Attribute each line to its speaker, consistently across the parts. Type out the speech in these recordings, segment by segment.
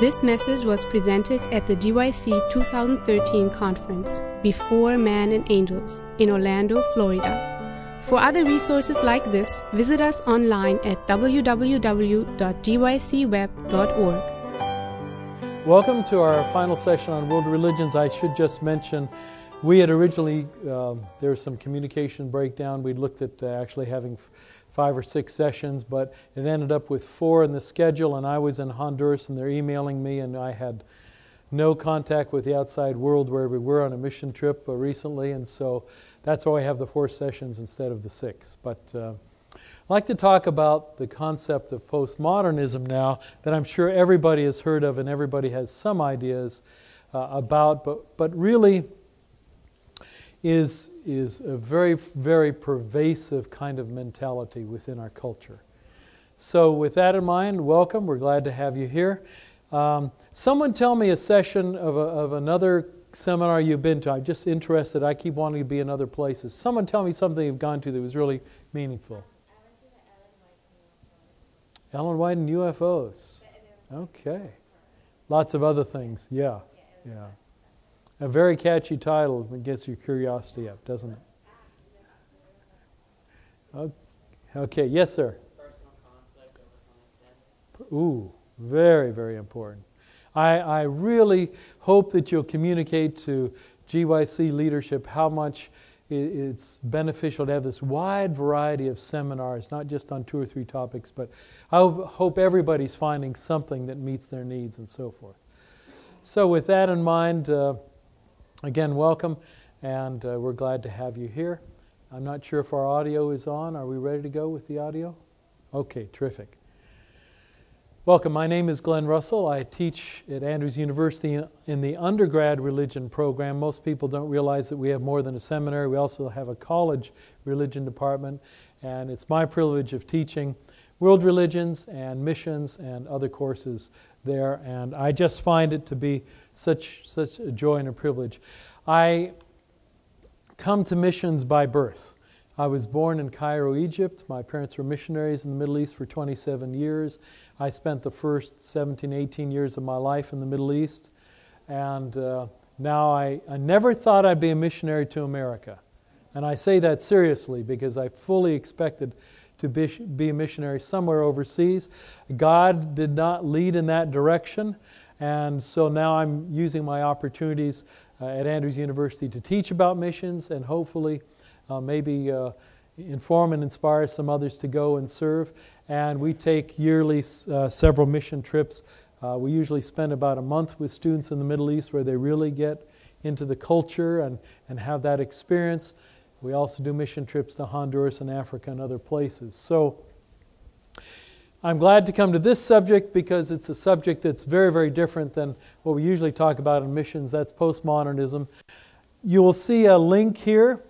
Speaker 1: This message was presented at the GYC 2013 conference, Before Man and Angels, in Orlando, Florida. For other resources like this, visit us online at www.gycweb.org.
Speaker 2: Welcome to our final session on world religions. I should just mention we had originally, um, there was some communication breakdown. We looked at uh, actually having f- five or six sessions, but it ended up with four in the schedule, and I was in Honduras, and they're emailing me, and I had no contact with the outside world where we were on a mission trip uh, recently, and so that's why I have the four sessions instead of the six. But uh, I'd like to talk about the concept of postmodernism now that I'm sure everybody has heard of and everybody has some ideas uh, about, but, but really is, is a very, very pervasive kind of mentality within our culture. So, with that in mind, welcome. We're glad to have you here. Um, someone tell me a session of, a, of another seminar you've been to. I'm just interested. I keep wanting to be in other places. Someone tell me something you've gone to that was really meaningful. Ellen White and UFOs. Okay. Lots of other things. Yeah. Yeah. A very catchy title that gets your curiosity up, doesn't it? Okay, yes, sir. Ooh, very, very important. I, I really hope that you'll communicate to GYC leadership how much it's beneficial to have this wide variety of seminars, not just on two or three topics, but I hope everybody's finding something that meets their needs and so forth. So, with that in mind, uh, again, welcome, and uh, we're glad to have you here. I'm not sure if our audio is on. Are we ready to go with the audio? Okay, terrific. Welcome. My name is Glenn Russell. I teach at Andrews University in the undergrad religion program. Most people don't realize that we have more than a seminary. We also have a college religion department, and it's my privilege of teaching world religions and missions and other courses there. And I just find it to be such such a joy and a privilege. I come to missions by birth. I was born in Cairo, Egypt. My parents were missionaries in the Middle East for 27 years. I spent the first 17, 18 years of my life in the Middle East. And uh, now I, I never thought I'd be a missionary to America. And I say that seriously because I fully expected to be, be a missionary somewhere overseas. God did not lead in that direction. And so now I'm using my opportunities uh, at Andrews University to teach about missions and hopefully uh, maybe uh, inform and inspire some others to go and serve. And we take yearly uh, several mission trips. Uh, we usually spend about a month with students in the Middle East where they really get into the culture and, and have that experience. We also do mission trips to Honduras and Africa and other places. So I'm glad to come to this subject because it's a subject that's very, very different than what we usually talk about in missions. That's postmodernism. You will see a link here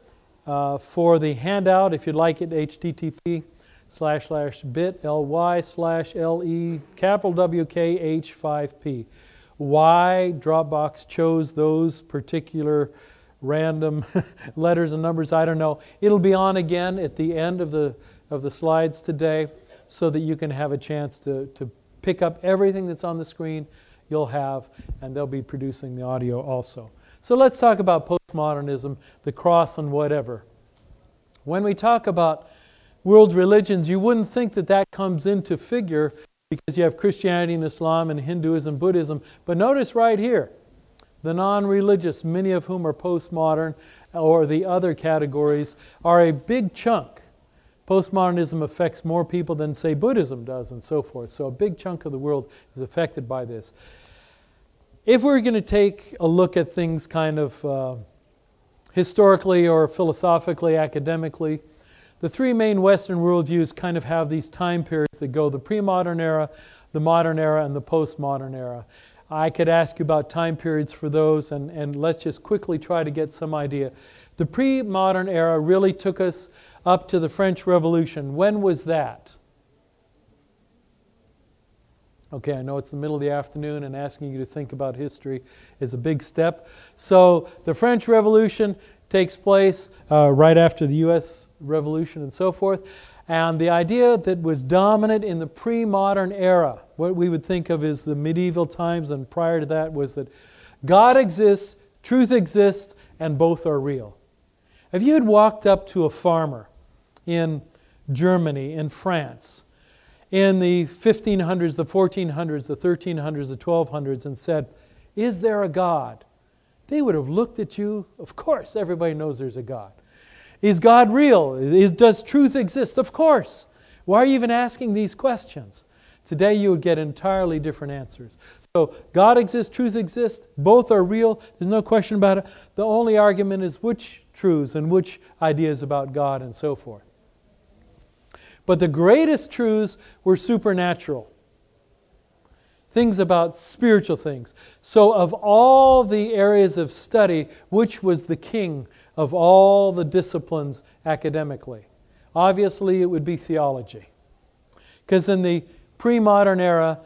Speaker 2: uh, for the handout, if you'd like it, http slash slash bit ly slash le capital WKH5P. Why Dropbox chose those particular random letters and numbers, I don't know. It'll be on again at the end of the, of the slides today so that you can have a chance to, to pick up everything that's on the screen you'll have, and they'll be producing the audio also. So let's talk about postmodernism, the cross, and whatever. When we talk about world religions, you wouldn't think that that comes into figure because you have Christianity and Islam and Hinduism, Buddhism. But notice right here, the non religious, many of whom are postmodern or the other categories, are a big chunk. Postmodernism affects more people than, say, Buddhism does, and so forth. So a big chunk of the world is affected by this. If we're going to take a look at things kind of uh, historically or philosophically, academically, the three main Western worldviews kind of have these time periods that go the pre modern era, the modern era, and the postmodern era. I could ask you about time periods for those, and, and let's just quickly try to get some idea. The pre modern era really took us up to the French Revolution. When was that? Okay, I know it's the middle of the afternoon, and asking you to think about history is a big step. So, the French Revolution takes place uh, right after the U.S. Revolution and so forth. And the idea that was dominant in the pre modern era, what we would think of as the medieval times and prior to that was that God exists, truth exists, and both are real. If you had walked up to a farmer in Germany, in France, in the 1500s, the 1400s, the 1300s, the 1200s, and said, Is there a God? They would have looked at you. Of course, everybody knows there's a God. Is God real? Is, does truth exist? Of course. Why are you even asking these questions? Today you would get entirely different answers. So, God exists, truth exists, both are real, there's no question about it. The only argument is which truths and which ideas about God and so forth. But the greatest truths were supernatural things about spiritual things. So, of all the areas of study, which was the king of all the disciplines academically? Obviously, it would be theology. Because in the pre modern era,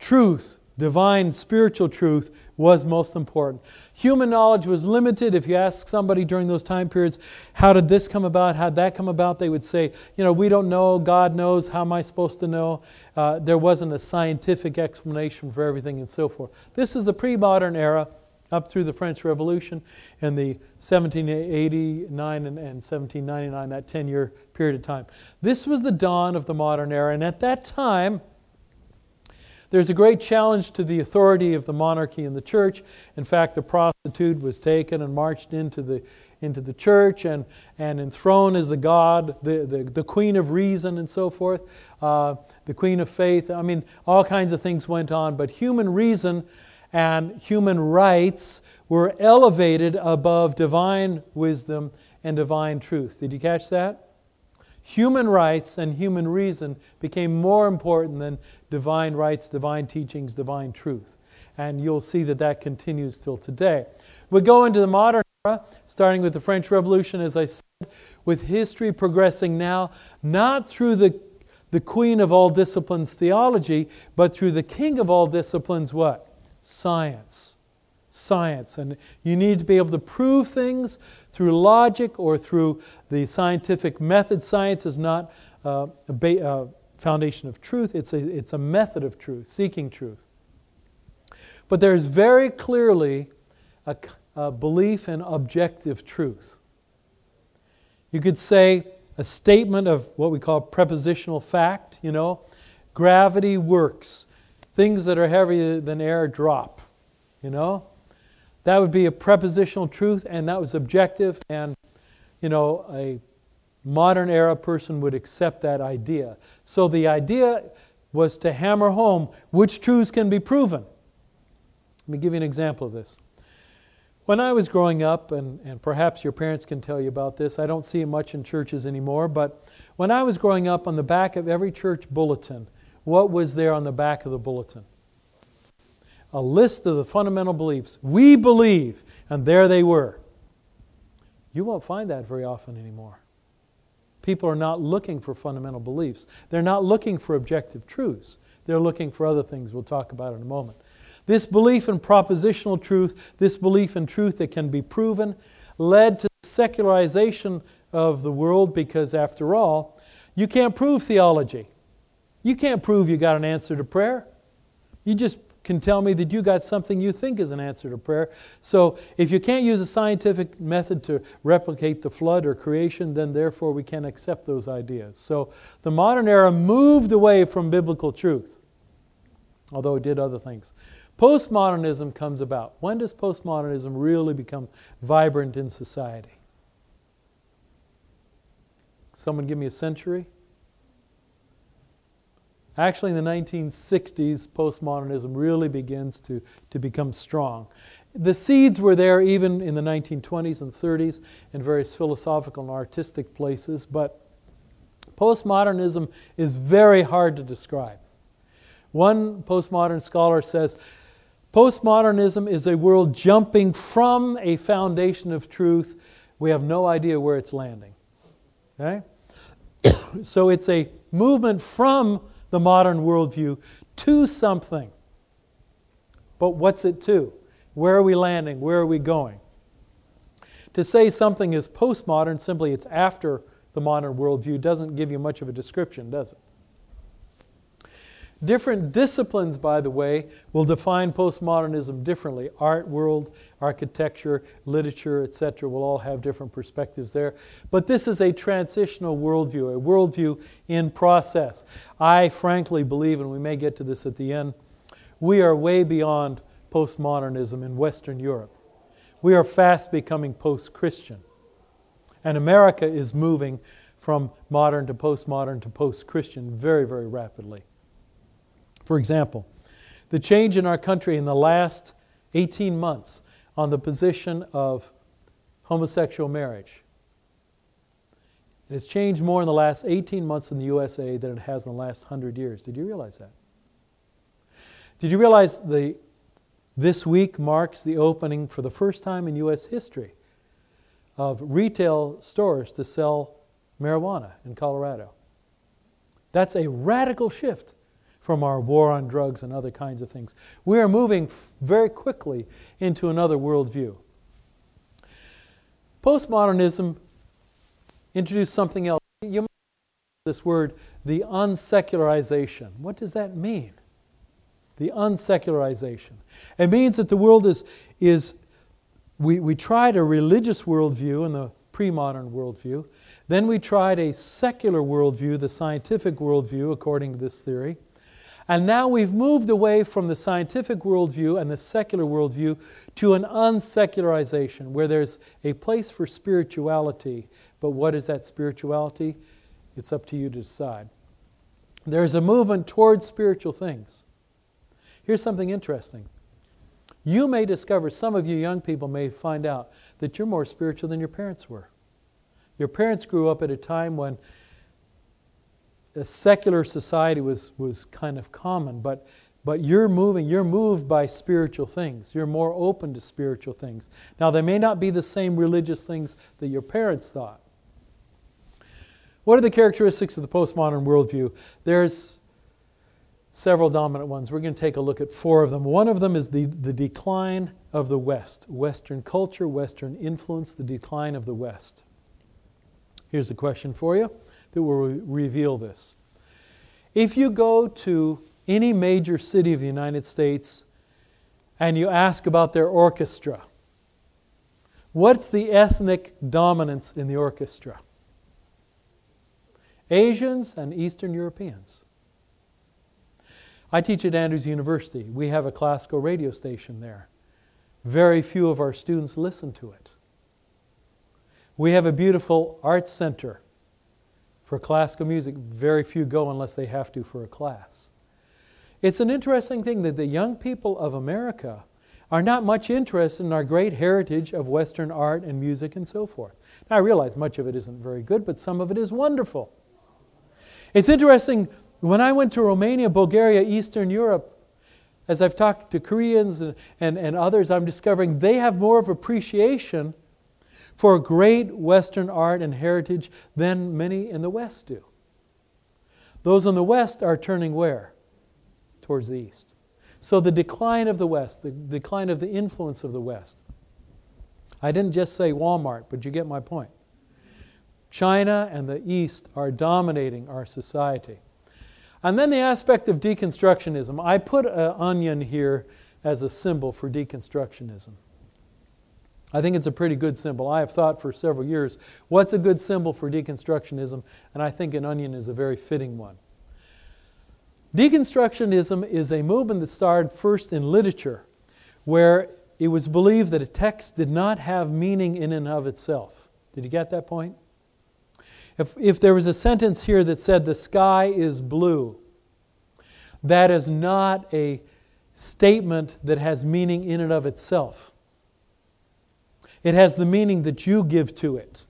Speaker 2: truth, divine spiritual truth, was most important. Human knowledge was limited. If you ask somebody during those time periods, how did this come about? How did that come about? They would say, you know, we don't know. God knows. How am I supposed to know? Uh, there wasn't a scientific explanation for everything and so forth. This is the pre modern era up through the French Revolution and the 1789 and, and 1799, that 10 year period of time. This was the dawn of the modern era. And at that time, there's a great challenge to the authority of the monarchy and the church. In fact, the prostitute was taken and marched into the, into the church and, and enthroned as the God, the, the, the queen of reason, and so forth, uh, the queen of faith. I mean, all kinds of things went on, but human reason and human rights were elevated above divine wisdom and divine truth. Did you catch that? human rights and human reason became more important than divine rights, divine teachings, divine truth. And you'll see that that continues till today. We go into the modern era, starting with the French Revolution, as I said, with history progressing now, not through the, the queen of all disciplines, theology, but through the king of all disciplines, what? Science science. And you need to be able to prove things through logic or through the scientific method. Science is not uh, a ba- uh, foundation of truth, it's a, it's a method of truth, seeking truth. But there's very clearly a, a belief in objective truth. You could say a statement of what we call propositional fact, you know, gravity works. Things that are heavier than air drop, you know. That would be a propositional truth, and that was objective, and you know, a modern era person would accept that idea. So the idea was to hammer home which truths can be proven. Let me give you an example of this. When I was growing up, and, and perhaps your parents can tell you about this, I don't see it much in churches anymore, but when I was growing up, on the back of every church bulletin, what was there on the back of the bulletin? a list of the fundamental beliefs. We believe, and there they were. You won't find that very often anymore. People are not looking for fundamental beliefs. They're not looking for objective truths. They're looking for other things we'll talk about in a moment. This belief in propositional truth, this belief in truth that can be proven, led to secularization of the world because, after all, you can't prove theology. You can't prove you got an answer to prayer. You just can tell me that you got something you think is an answer to prayer. So if you can't use a scientific method to replicate the flood or creation, then therefore we can't accept those ideas. So the modern era moved away from biblical truth, although it did other things. Postmodernism comes about. When does postmodernism really become vibrant in society? Someone give me a century? Actually, in the 1960s, postmodernism really begins to, to become strong. The seeds were there even in the 1920s and 30s in various philosophical and artistic places, but postmodernism is very hard to describe. One postmodern scholar says postmodernism is a world jumping from a foundation of truth. We have no idea where it's landing. Okay? so it's a movement from the modern worldview to something. But what's it to? Where are we landing? Where are we going? To say something is postmodern, simply it's after the modern worldview, doesn't give you much of a description, does it? Different disciplines, by the way, will define postmodernism differently. Art world, architecture, literature, etc., will all have different perspectives there. But this is a transitional worldview, a worldview in process. I frankly believe, and we may get to this at the end, we are way beyond postmodernism in Western Europe. We are fast becoming post Christian. And America is moving from modern to postmodern to post Christian very, very rapidly. For example, the change in our country in the last 18 months on the position of homosexual marriage. It has changed more in the last 18 months in the USA than it has in the last 100 years. Did you realize that? Did you realize the, this week marks the opening for the first time in U.S. history of retail stores to sell marijuana in Colorado? That's a radical shift from our war on drugs and other kinds of things. We are moving very quickly into another worldview. Postmodernism introduced something else. You might this word, the unsecularization. What does that mean? The unsecularization. It means that the world is, is we, we tried a religious worldview in the pre modern worldview. Then we tried a secular worldview, the scientific worldview, according to this theory. And now we've moved away from the scientific worldview and the secular worldview to an unsecularization, where there's a place for spirituality. But what is that spirituality? It's up to you to decide. There's a movement towards spiritual things. Here's something interesting. You may discover, some of you young people may find out, that you're more spiritual than your parents were. Your parents grew up at a time when a secular society was, was kind of common, but, but you're moving, you're moved by spiritual things. You're more open to spiritual things. Now, they may not be the same religious things that your parents thought. What are the characteristics of the postmodern worldview? There's several dominant ones. We're going to take a look at four of them. One of them is the, the decline of the West, Western culture, Western influence, the decline of the West. Here's a question for you that will reveal this. If you go to any major city of the United States and you ask about their orchestra, what's the ethnic dominance in the orchestra? Asians and Eastern Europeans. I teach at Andrews University. We have a classical radio station there. Very few of our students listen to it. We have a beautiful arts center for classical music. Very few go unless they have to for a class. It's an interesting thing that the young people of America are not much interested in our great heritage of Western art and music and so forth. Now, I realize much of it isn't very good, but some of it is wonderful. It's interesting, when I went to Romania, Bulgaria, Eastern Europe, as I've talked to Koreans and, and, and others, I'm discovering they have more of appreciation for great Western art and heritage than many in the West do. Those in the West are turning where? Towards the East. So the decline of the West, the decline of the influence of the West. I didn't just say Walmart, but you get my point. China and the East are dominating our society. And then the aspect of deconstructionism. I put an onion here as a symbol for deconstructionism. I think it's a pretty good symbol. I have thought for several years, what's a good symbol for deconstructionism? And I think an onion is a very fitting one. Deconstructionism is a movement that started first in literature, where it was believed that a text did not have meaning in and of itself. Did you get that point? If, if there was a sentence here that said, the sky is blue, that is not a statement that has meaning in and of itself. It has the meaning that you give to it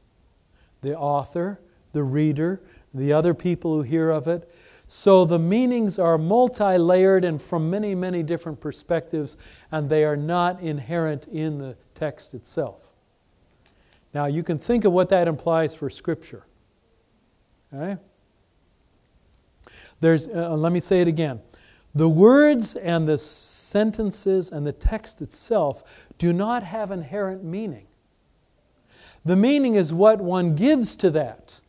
Speaker 2: the author, the reader, the other people who hear of it. So the meanings are multi layered and from many, many different perspectives, and they are not inherent in the text itself. Now, you can think of what that implies for Scripture. Okay? There's, uh, let me say it again. The words and the sentences and the text itself do not have inherent meaning. The meaning is what one gives to that.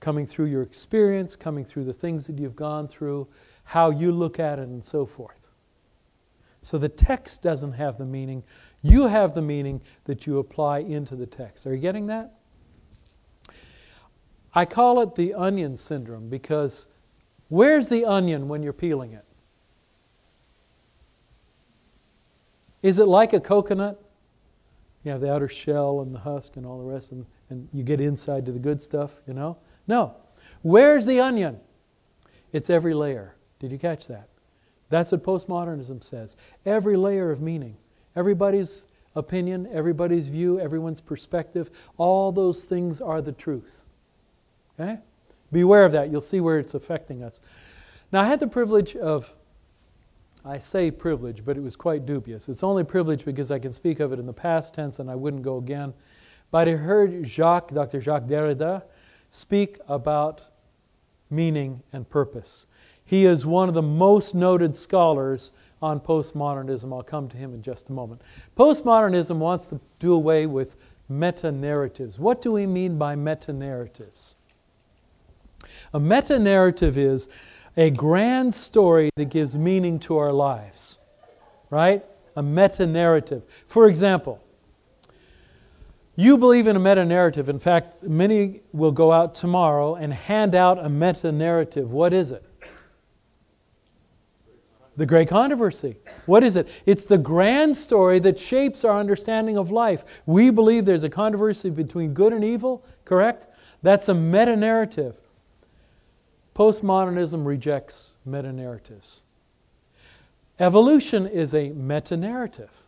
Speaker 2: coming through your experience, coming through the things that you've gone through, how you look at it, and so forth. So the text doesn't have the meaning. You have the meaning that you apply into the text. Are you getting that? I call it the onion syndrome because where's the onion when you're peeling it? Is it like a coconut? You have the outer shell and the husk and all the rest, and, and you get inside to the good stuff, you know? No. Where's the onion? It's every layer. Did you catch that? That's what postmodernism says. Every layer of meaning, everybody's opinion, everybody's view, everyone's perspective, all those things are the truth. Okay? Beware of that. You'll see where it's affecting us. Now, I had the privilege of, I say privilege, but it was quite dubious. It's only privilege because I can speak of it in the past tense and I wouldn't go again. But I heard Jacques, Dr. Jacques Derrida, speak about meaning and purpose. He is one of the most noted scholars on postmodernism. I'll come to him in just a moment. Postmodernism wants to do away with meta narratives. What do we mean by meta narratives? A meta narrative is a grand story that gives meaning to our lives, right? A meta narrative. For example, you believe in a meta narrative. In fact, many will go out tomorrow and hand out a meta narrative. What is it? The great controversy. What is it? It's the grand story that shapes our understanding of life. We believe there's a controversy between good and evil, correct? That's a meta narrative. Postmodernism rejects meta narratives. Evolution is a meta narrative.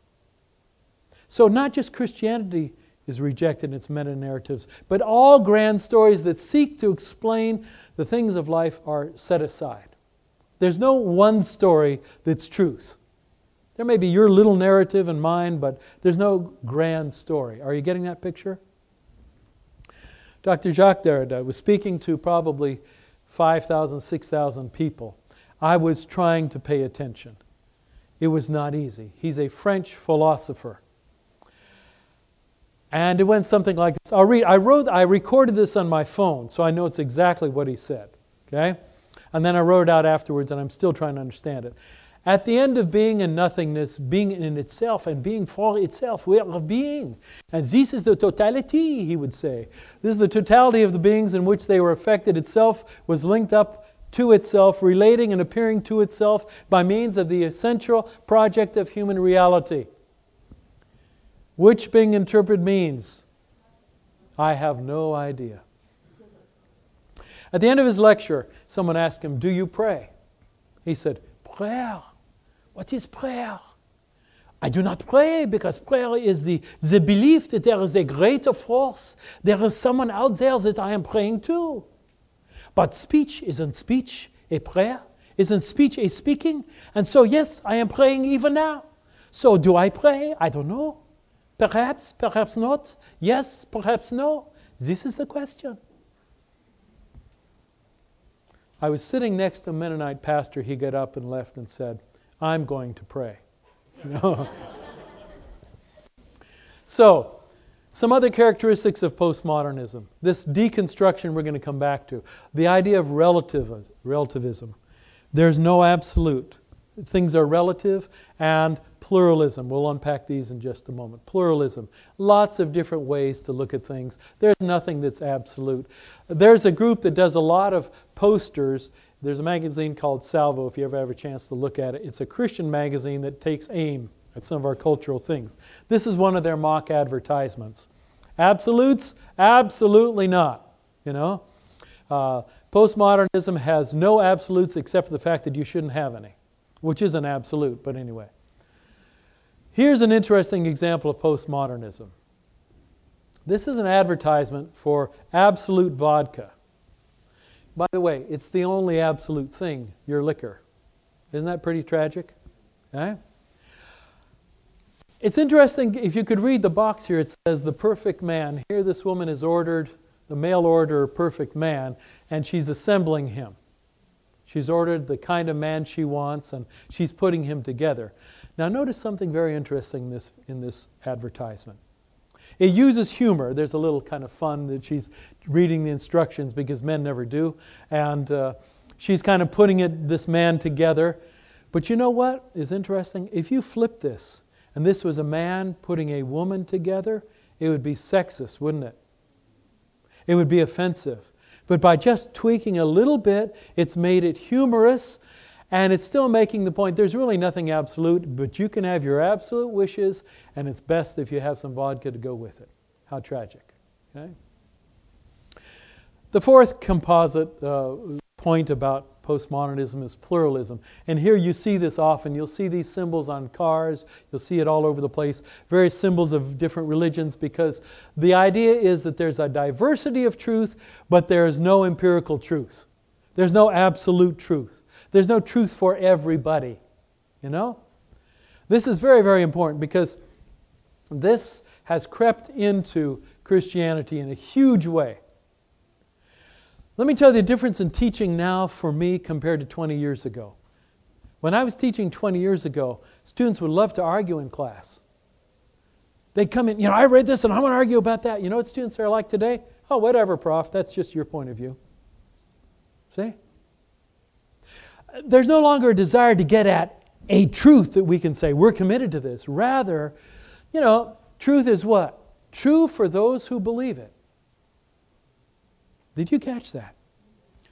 Speaker 2: So, not just Christianity is rejected in its meta narratives, but all grand stories that seek to explain the things of life are set aside. There's no one story that's truth. There may be your little narrative and mine, but there's no grand story. Are you getting that picture? Dr. Jacques Derrida was speaking to probably 5,000, 6,000 people. I was trying to pay attention. It was not easy. He's a French philosopher. And it went something like this. I'll read. I wrote I recorded this on my phone, so I know it's exactly what he said. Okay? And then I wrote it out afterwards, and I'm still trying to understand it. At the end of being and nothingness, being in itself and being for itself, we are being. And this is the totality, he would say. This is the totality of the beings in which they were affected. Itself was linked up to itself, relating and appearing to itself by means of the essential project of human reality. Which being interpreted means, I have no idea. At the end of his lecture, someone asked him, Do you pray? He said, Prayer. What is prayer? I do not pray because prayer is the, the belief that there is a greater force. There is someone out there that I am praying to. But speech isn't speech a prayer? Isn't speech a speaking? And so, yes, I am praying even now. So, do I pray? I don't know. Perhaps, perhaps not. Yes, perhaps no. This is the question. I was sitting next to a Mennonite pastor. He got up and left and said, I'm going to pray. So, some other characteristics of postmodernism. This deconstruction we're going to come back to. The idea of relativism. There's no absolute. Things are relative and pluralism. We'll unpack these in just a moment. Pluralism. Lots of different ways to look at things. There's nothing that's absolute. There's a group that does a lot of posters there's a magazine called Salvo, if you ever have a chance to look at it. It's a Christian magazine that takes aim at some of our cultural things. This is one of their mock advertisements. Absolutes? Absolutely not. You know? Uh, postmodernism has no absolutes except for the fact that you shouldn't have any, which is an absolute, but anyway. Here's an interesting example of postmodernism. This is an advertisement for Absolut vodka. By the way, it's the only absolute thing, your liquor. Isn't that pretty tragic? Okay? It's interesting, if you could read the box here, it says the perfect man. Here, this woman is ordered, the mail order, perfect man, and she's assembling him. She's ordered the kind of man she wants, and she's putting him together. Now, notice something very interesting this, in this advertisement. It uses humor. There's a little kind of fun that she's reading the instructions because men never do. And uh, she's kind of putting it, this man together. But you know what is interesting? If you flip this, and this was a man putting a woman together, it would be sexist, wouldn't it? It would be offensive. But by just tweaking a little bit, it's made it humorous and it's still making the point there's really nothing absolute, but you can have your absolute wishes, and it's best if you have some vodka to go with it. How tragic. Okay? The fourth composite uh, point about postmodernism is pluralism. And here you see this often. You'll see these symbols on cars, you'll see it all over the place, various symbols of different religions, because the idea is that there's a diversity of truth, but there's no empirical truth. There's no absolute truth. There's no truth for everybody. You know? This is very, very important because this has crept into Christianity in a huge way. Let me tell you the difference in teaching now for me compared to 20 years ago. When I was teaching 20 years ago, students would love to argue in class. They'd come in, you know, I read this and I want to argue about that. You know what students are like today? Oh, whatever, prof, that's just your point of view. See? There's no longer a desire to get at a truth that we can say we're committed to this. Rather, you know, truth is what? True for those who believe it. Did you catch that?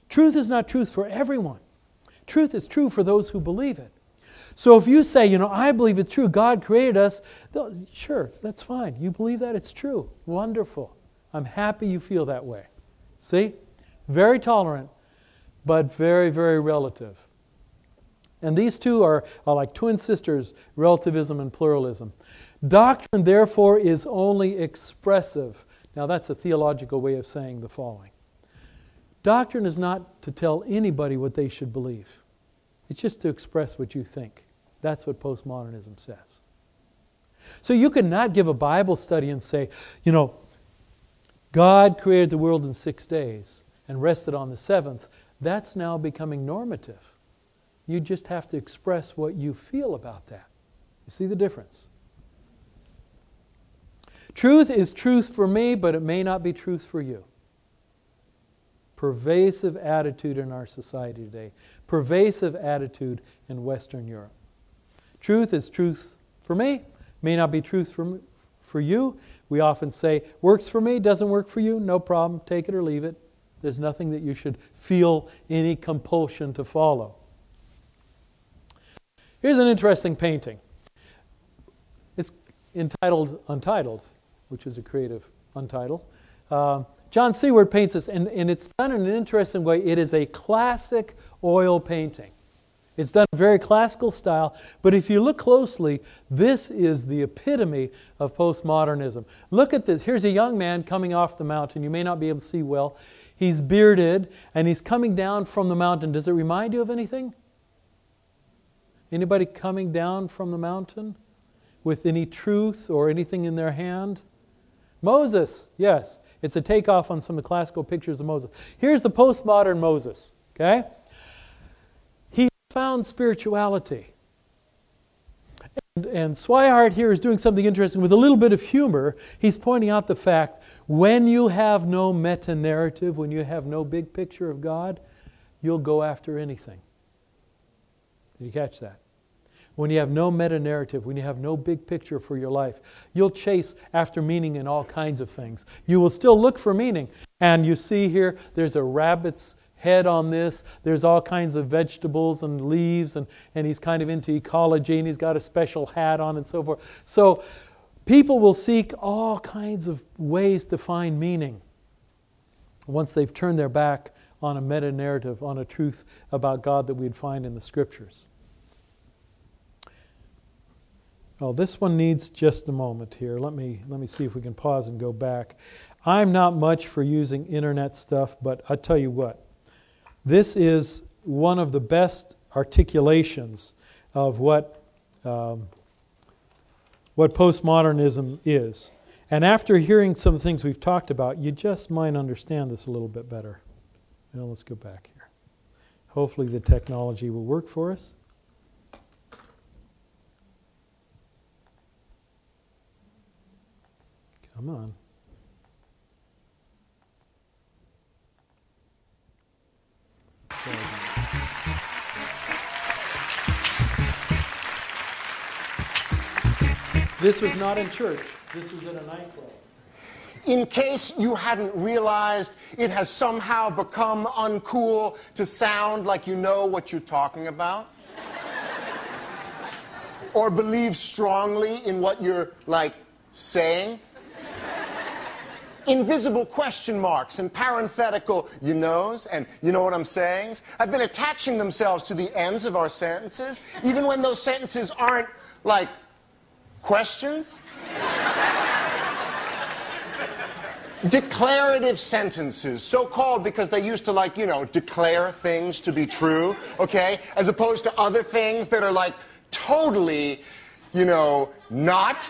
Speaker 2: Truth is not truth for everyone. Truth is true for those who believe it. So if you say, you know, I believe it's true, God created us, sure, that's fine. You believe that? It's true. Wonderful. I'm happy you feel that way. See? Very tolerant, but very, very relative. And these two are, are like twin sisters relativism and pluralism. Doctrine, therefore, is only expressive. Now, that's a theological way of saying the following Doctrine is not to tell anybody what they should believe, it's just to express what you think. That's what postmodernism says. So you cannot give a Bible study and say, you know, God created the world in six days and rested on the seventh. That's now becoming normative. You just have to express what you feel about that. You see the difference? Truth is truth for me, but it may not be truth for you. Pervasive attitude in our society today, pervasive attitude in Western Europe. Truth is truth for me, may not be truth for, for you. We often say, works for me, doesn't work for you, no problem, take it or leave it. There's nothing that you should feel any compulsion to follow. Here's an interesting painting. It's entitled Untitled, which is a creative untitled. Uh, John Swihart paints this, and, and it's done in an interesting way. It is a classic oil painting. It's done very classical style, but if you look closely, this is the epitome of postmodernism. Look at this. Here's a young man coming off the mountain. You may not be able to see well. He's bearded, and he's coming down from the mountain. Does it remind you of anything? Anybody coming down from the mountain with any truth or anything in their hand? Moses, yes. It's a takeoff on some of the classical pictures of Moses. Here's the postmodern Moses, okay? He found spirituality. And, and Swihart here is doing something interesting with a little bit of humor. He's pointing out the fact when you have no meta narrative, when you have no big picture of God, you'll go after anything. Did you catch that? when you have no meta narrative, when you have no big picture for your life, you'll chase after meaning in all kinds of things. You will still look for meaning. And you see here, there's a rabbit's head on this. There's all kinds of vegetables and leaves, and, and he's kind of into ecology, and he's got a special hat on, and so forth. So people will seek all kinds of ways to find meaning once they've turned their back on a meta narrative, on a truth about God that we'd find in the scriptures. Oh, this one needs just a moment here. Let me, let me see if we can pause and go back. I'm not much for using internet stuff, but I tell you what, this is one of the best articulations of what, um, what postmodernism is. And after hearing some things we've talked about, you just might understand this a little bit better. Now let's go back here. Hopefully the technology will work for us. Come on. This was not in church. This was in a nightclub.
Speaker 3: In case you hadn't realized, it has somehow become uncool to sound like you know what you're talking about. or believe strongly in what you're, like, saying. Invisible question marks and parenthetical you knows and you know what I'm saying have been attaching themselves to the ends of our sentences, even when those sentences aren't like questions. Declarative sentences, so called because they used to, like, you know, declare things to be true, okay? As opposed to other things that are, like, totally, you know, not.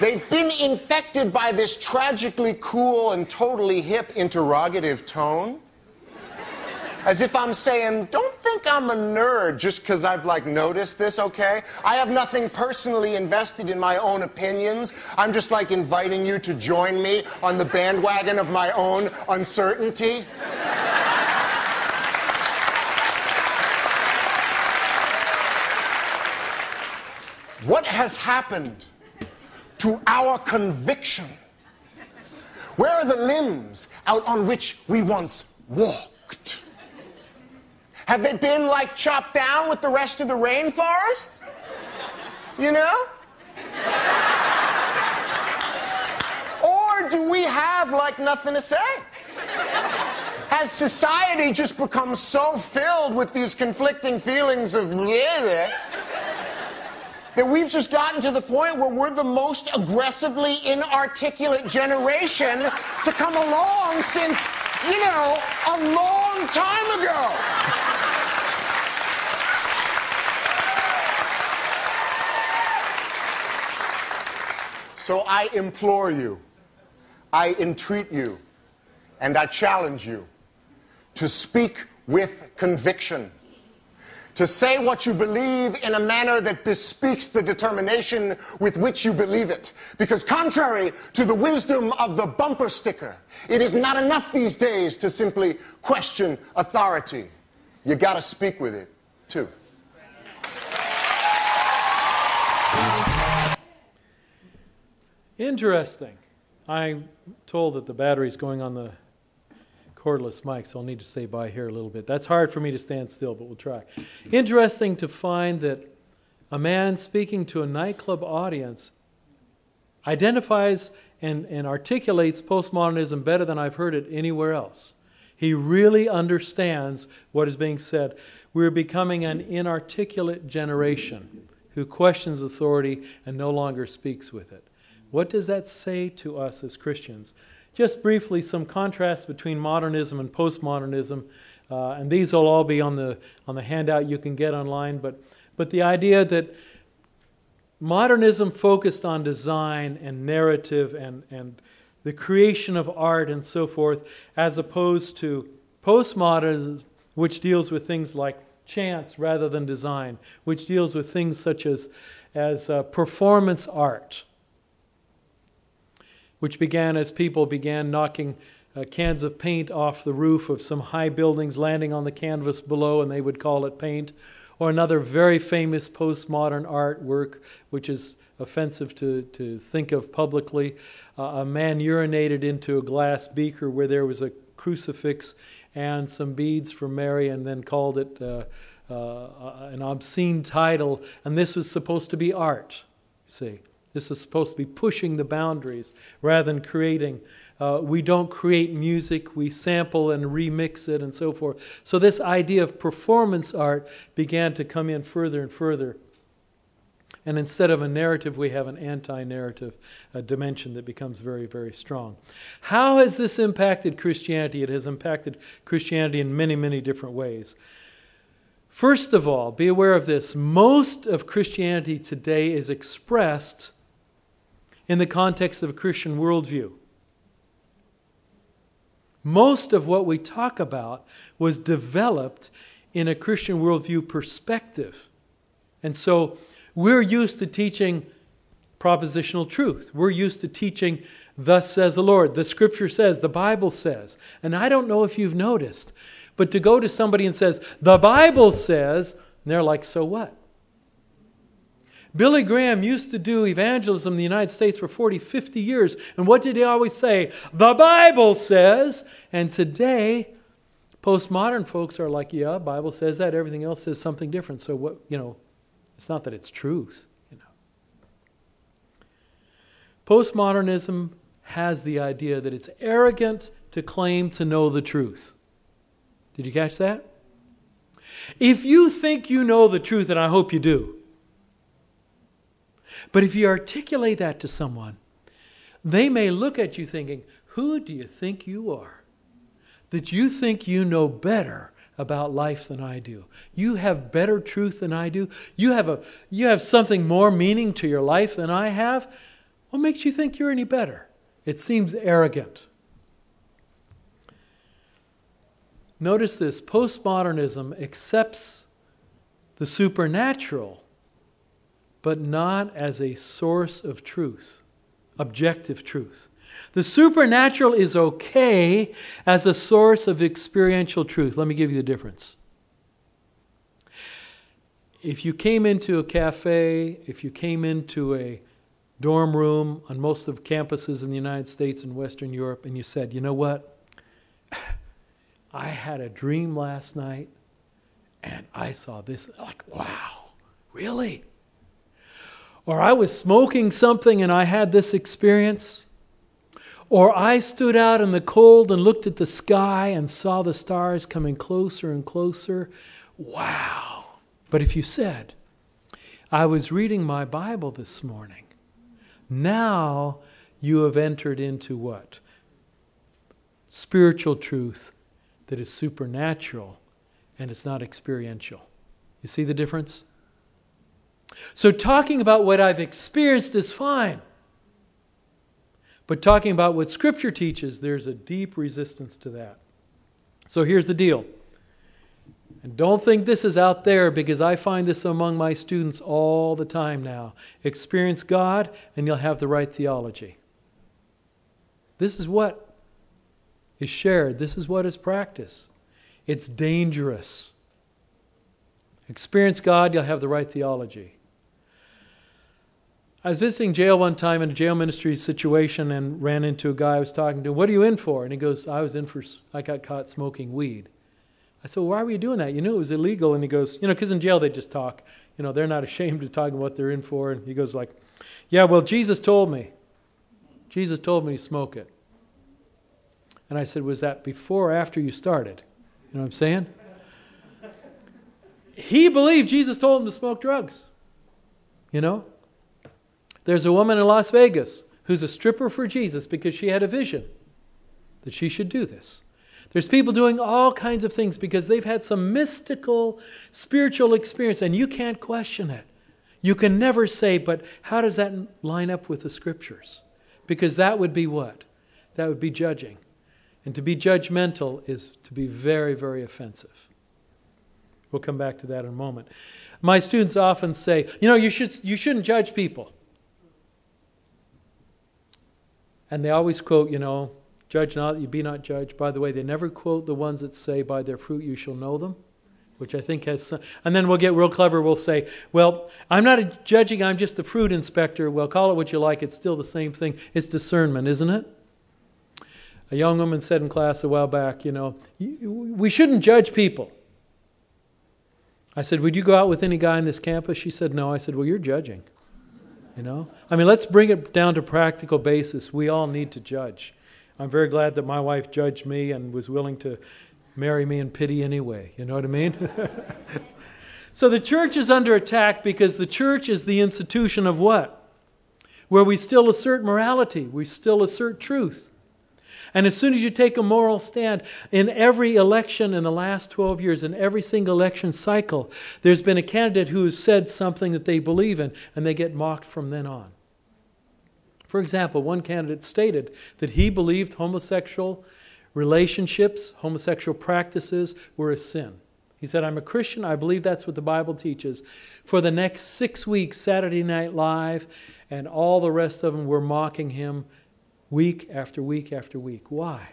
Speaker 3: They've been infected by this tragically cool and totally hip interrogative tone. As if I'm saying, don't think I'm a nerd just because I've like noticed this, okay? I have nothing personally invested in my own opinions. I'm just like inviting you to join me on the bandwagon of my own uncertainty. what has happened to our conviction? Where are the limbs out on which we once walked? Have they been like chopped down with the rest of the rainforest? You know? Or do we have like nothing to say? Has society just become so filled with these conflicting feelings of yeah, that we've just gotten to the point where we're the most aggressively inarticulate generation to come along since, you know, a long time ago? So I implore you, I entreat you, and I challenge you to speak with conviction, to say what you believe in a manner that bespeaks the determination with which you believe it. Because, contrary to the wisdom of the bumper sticker, it is not enough these days to simply question authority. You gotta speak with it, too.
Speaker 2: Interesting. I'm told that the battery's going on the cordless mic, so I'll need to stay by here a little bit. That's hard for me to stand still, but we'll try. Interesting to find that a man speaking to a nightclub audience identifies and, and articulates postmodernism better than I've heard it anywhere else. He really understands what is being said. We're becoming an inarticulate generation who questions authority and no longer speaks with it. What does that say to us as Christians? Just briefly, some contrasts between modernism and postmodernism, uh, and these will all be on the, on the handout you can get online. But, but the idea that modernism focused on design and narrative and, and the creation of art and so forth, as opposed to postmodernism, which deals with things like chance rather than design, which deals with things such as, as uh, performance art which began as people began knocking uh, cans of paint off the roof of some high buildings, landing on the canvas below, and they would call it paint. Or another very famous postmodern artwork, which is offensive to, to think of publicly. Uh, a man urinated into a glass beaker where there was a crucifix and some beads for Mary, and then called it uh, uh, an obscene title. And this was supposed to be art, see. This is supposed to be pushing the boundaries rather than creating. Uh, we don't create music, we sample and remix it and so forth. So, this idea of performance art began to come in further and further. And instead of a narrative, we have an anti narrative dimension that becomes very, very strong. How has this impacted Christianity? It has impacted Christianity in many, many different ways. First of all, be aware of this most of Christianity today is expressed in the context of a Christian worldview. Most of what we talk about was developed in a Christian worldview perspective. And so we're used to teaching propositional truth. We're used to teaching, thus says the Lord. The scripture says, the Bible says. And I don't know if you've noticed, but to go to somebody and says, the Bible says, and they're like, so what? Billy Graham used to do evangelism in the United States for 40, 50 years. And what did he always say? The Bible says. And today, postmodern folks are like, yeah, Bible says that. Everything else says something different. So what, you know, it's not that it's truth, you know. Postmodernism has the idea that it's arrogant to claim to know the truth. Did you catch that? If you think you know the truth, and I hope you do, but if you articulate that to someone, they may look at you thinking, Who do you think you are? That you think you know better about life than I do. You have better truth than I do. You have, a, you have something more meaning to your life than I have. What makes you think you're any better? It seems arrogant. Notice this postmodernism accepts the supernatural but not as a source of truth, objective truth. The supernatural is okay as a source of experiential truth. Let me give you the difference. If you came into a cafe, if you came into a dorm room on most of campuses in the United States and Western Europe, and you said, you know what? I had a dream last night and I saw this. Like, wow, really? Or I was smoking something and I had this experience, or I stood out in the cold and looked at the sky and saw the stars coming closer and closer. Wow. But if you said, I was reading my Bible this morning, now you have entered into what? Spiritual truth that is supernatural and it's not experiential. You see the difference? So, talking about what I've experienced is fine. But talking about what Scripture teaches, there's a deep resistance to that. So, here's the deal. And don't think this is out there because I find this among my students all the time now. Experience God and you'll have the right theology. This is what is shared, this is what is practiced. It's dangerous. Experience God, you'll have the right theology. I was visiting jail one time in a jail ministry situation and ran into a guy I was talking to. What are you in for? And he goes, I was in for, I got caught smoking weed. I said, why were you doing that? You knew it was illegal. And he goes, you know, because in jail they just talk. You know, they're not ashamed to talk about what they're in for. And he goes like, yeah, well, Jesus told me. Jesus told me to smoke it. And I said, was that before or after you started? You know what I'm saying? He believed Jesus told him to smoke drugs. You know? There's a woman in Las Vegas who's a stripper for Jesus because she had a vision that she should do this. There's people doing all kinds of things because they've had some mystical spiritual experience and you can't question it. You can never say, but how does that line up with the scriptures? Because that would be what? That would be judging. And to be judgmental is to be very, very offensive. We'll come back to that in a moment. My students often say, you know, you, should, you shouldn't judge people. And they always quote, you know, judge not, you be not judged. By the way, they never quote the ones that say, by their fruit you shall know them, which I think has some, and then we'll get real clever. We'll say, well, I'm not judging, I'm just a fruit inspector. Well, call it what you like, it's still the same thing. It's discernment, isn't it? A young woman said in class a while back, you know, we shouldn't judge people. I said, Would you go out with any guy on this campus? She said, No. I said, Well, you're judging. You know? I mean, let's bring it down to practical basis. We all need to judge. I'm very glad that my wife judged me and was willing to marry me in pity anyway. You know what I mean? so the church is under attack because the church is the institution of what? Where we still assert morality, we still assert truth. And as soon as you take a moral stand, in every election in the last 12 years, in every single election cycle, there's been a candidate who has said something that they believe in, and they get mocked from then on. For example, one candidate stated that he believed homosexual relationships, homosexual practices were a sin. He said, I'm a Christian. I believe that's what the Bible teaches. For the next six weeks, Saturday Night Live and all the rest of them were mocking him week after week after week. Why?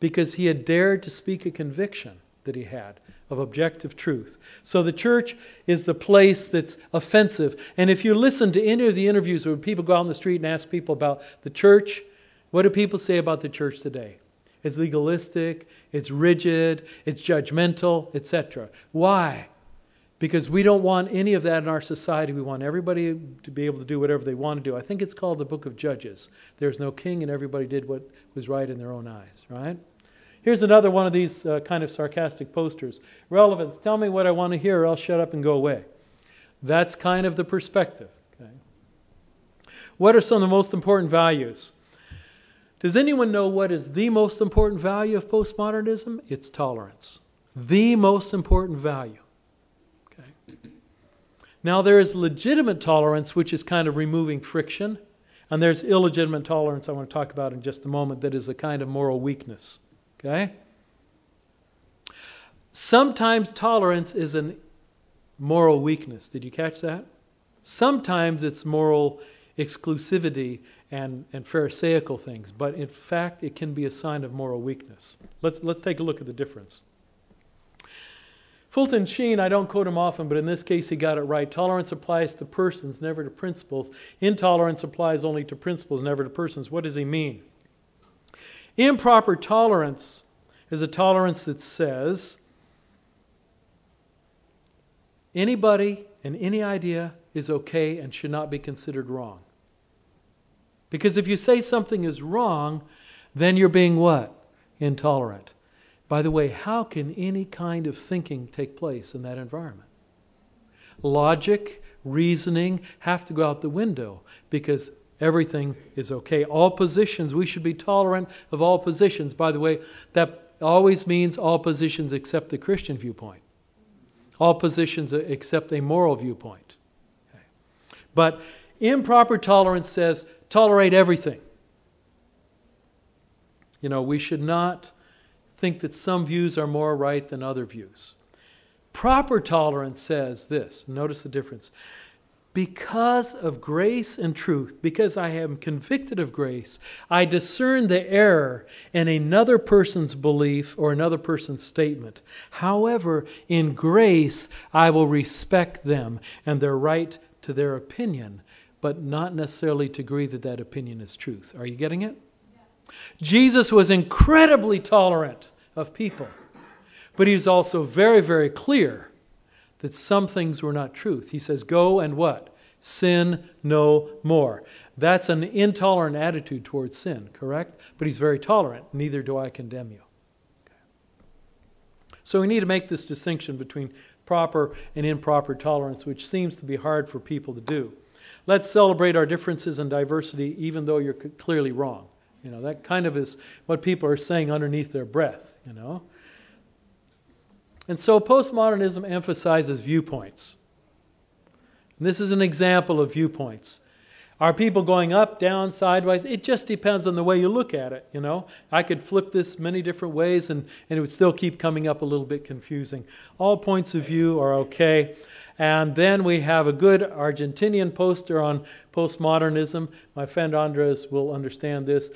Speaker 2: Because he had dared to speak a conviction that he had of objective truth. So the church is the place that's offensive. And if you listen to any of the interviews where people go out on the street and ask people about the church, what do people say about the church today? It's legalistic, it's rigid, it's judgmental, etc. Why? Because we don't want any of that in our society. We want everybody to be able to do whatever they want to do. I think it's called the book of Judges. There's no king, and everybody did what was right in their own eyes, right? Here's another one of these uh, kind of sarcastic posters. Relevance, tell me what I want to hear, or I'll shut up and go away. That's kind of the perspective. Okay? What are some of the most important values? Does anyone know what is the most important value of postmodernism? It's tolerance. The most important value. Now, there is legitimate tolerance, which is kind of removing friction, and there's illegitimate tolerance I want to talk about in just a moment that is a kind of moral weakness. Okay? Sometimes tolerance is a moral weakness. Did you catch that? Sometimes it's moral exclusivity and, and Pharisaical things, but in fact, it can be a sign of moral weakness. Let's, let's take a look at the difference. Fulton Sheen, I don't quote him often, but in this case he got it right. Tolerance applies to persons, never to principles. Intolerance applies only to principles, never to persons. What does he mean? Improper tolerance is a tolerance that says anybody and any idea is okay and should not be considered wrong. Because if you say something is wrong, then you're being what? Intolerant. By the way, how can any kind of thinking take place in that environment? Logic, reasoning have to go out the window because everything is okay. All positions, we should be tolerant of all positions. By the way, that always means all positions except the Christian viewpoint, all positions except a moral viewpoint. Okay. But improper tolerance says tolerate everything. You know, we should not think that some views are more right than other views. Proper tolerance says this notice the difference because of grace and truth, because I am convicted of grace, I discern the error in another person's belief or another person's statement. However, in grace, I will respect them and their right to their opinion, but not necessarily to agree that that opinion is truth. Are you getting it? Jesus was incredibly tolerant of people, but he also very, very clear that some things were not truth. He says, Go and what? Sin no more. That's an intolerant attitude towards sin, correct? But he's very tolerant. Neither do I condemn you. Okay. So we need to make this distinction between proper and improper tolerance, which seems to be hard for people to do. Let's celebrate our differences and diversity, even though you're clearly wrong. You know, that kind of is what people are saying underneath their breath, you know. And so postmodernism emphasizes viewpoints. And this is an example of viewpoints. Are people going up, down, sideways? It just depends on the way you look at it, you know. I could flip this many different ways and, and it would still keep coming up a little bit confusing. All points of view are okay. And then we have a good Argentinian poster on postmodernism. My friend Andres will understand this.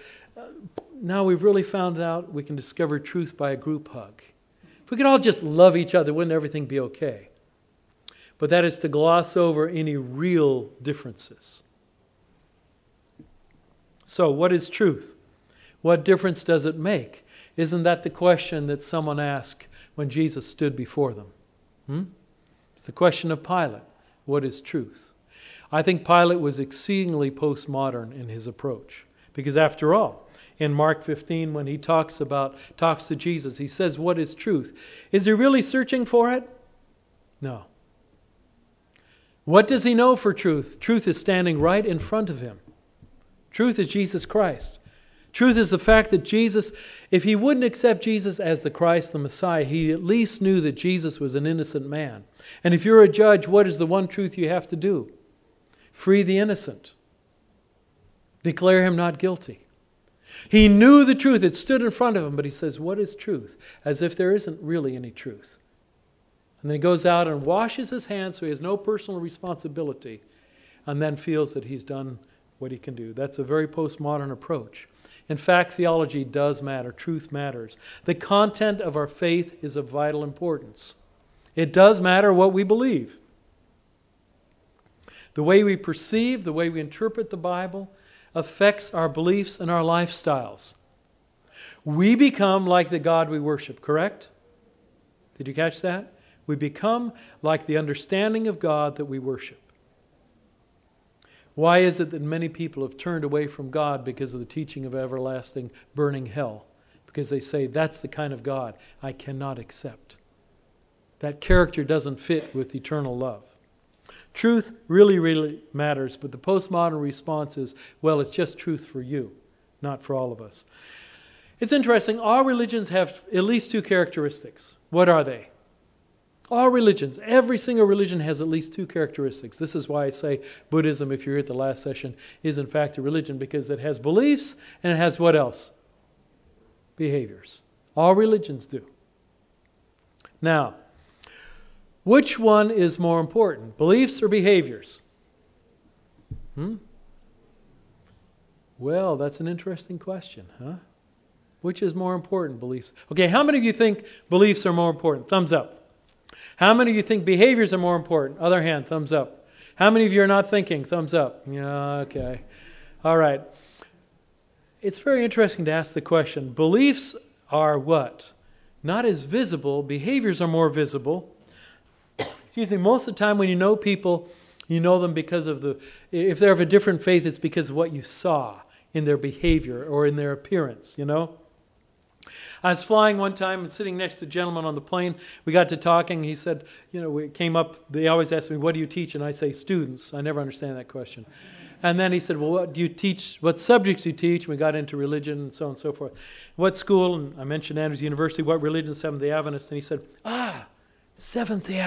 Speaker 2: Now we've really found out we can discover truth by a group hug. If we could all just love each other, wouldn't everything be okay? But that is to gloss over any real differences. So, what is truth? What difference does it make? Isn't that the question that someone asked when Jesus stood before them? Hmm? It's the question of Pilate. What is truth? I think Pilate was exceedingly postmodern in his approach. Because after all, in Mark 15 when he talks about talks to Jesus. He says, "What is truth?" Is he really searching for it? No. What does he know for truth? Truth is standing right in front of him. Truth is Jesus Christ. Truth is the fact that Jesus, if he wouldn't accept Jesus as the Christ, the Messiah, he at least knew that Jesus was an innocent man. And if you're a judge, what is the one truth you have to do? Free the innocent, declare him not guilty. He knew the truth. It stood in front of him, but he says, What is truth? As if there isn't really any truth. And then he goes out and washes his hands so he has no personal responsibility and then feels that he's done what he can do. That's a very postmodern approach. In fact, theology does matter, truth matters. The content of our faith is of vital importance. It does matter what we believe. The way we perceive, the way we interpret the Bible affects our beliefs and our lifestyles. We become like the God we worship, correct? Did you catch that? We become like the understanding of God that we worship. Why is it that many people have turned away from God because of the teaching of everlasting burning hell? Because they say, that's the kind of God I cannot accept. That character doesn't fit with eternal love. Truth really, really matters, but the postmodern response is, well, it's just truth for you, not for all of us. It's interesting, all religions have at least two characteristics. What are they? All religions, every single religion has at least two characteristics. This is why I say Buddhism, if you're here at the last session, is in fact a religion because it has beliefs and it has what else? Behaviors. All religions do. Now, which one is more important, beliefs or behaviors? Hmm? Well, that's an interesting question, huh? Which is more important, beliefs? Okay, how many of you think beliefs are more important? Thumbs up. How many of you think behaviors are more important? Other hand, thumbs up. How many of you are not thinking? Thumbs up. Yeah, okay. All right. It's very interesting to ask the question beliefs are what? Not as visible, behaviors are more visible. Excuse me, most of the time when you know people, you know them because of the, if they're of a different faith, it's because of what you saw in their behavior or in their appearance, you know? I was flying one time and sitting next to a gentleman on the plane. We got to talking. He said, You know, we came up, they always ask me, What do you teach? And I say, Students. I never understand that question. And then he said, Well, what do you teach? What subjects do you teach? And we got into religion and so on and so forth. What school? And I mentioned Andrews University. What religion? Seventh day Adventist. And he said, Ah, Seventh day.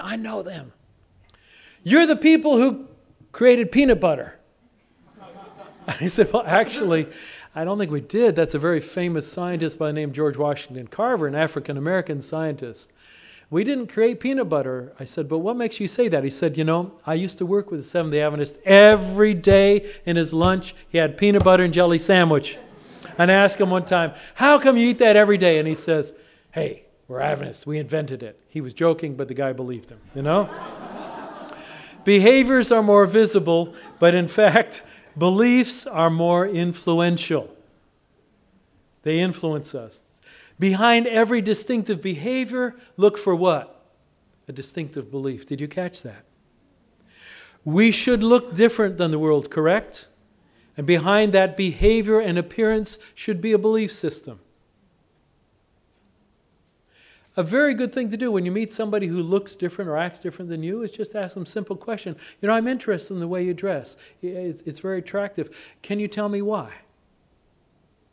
Speaker 2: I know them. You're the people who created peanut butter. I said, Well, actually, I don't think we did. That's a very famous scientist by the name George Washington Carver, an African American scientist. We didn't create peanut butter. I said, but what makes you say that? He said, you know, I used to work with the Seventh day Adventist. Every day in his lunch, he had peanut butter and jelly sandwich. And I asked him one time, how come you eat that every day? And he says, hey, we're Adventists. We invented it. He was joking, but the guy believed him, you know? Behaviors are more visible, but in fact, Beliefs are more influential, they influence us. Behind every distinctive behavior, look for what? A distinctive belief. Did you catch that? We should look different than the world, correct? And behind that behavior and appearance should be a belief system. A very good thing to do when you meet somebody who looks different or acts different than you is just ask them simple question. You know, I'm interested in the way you dress. It's very attractive. Can you tell me why?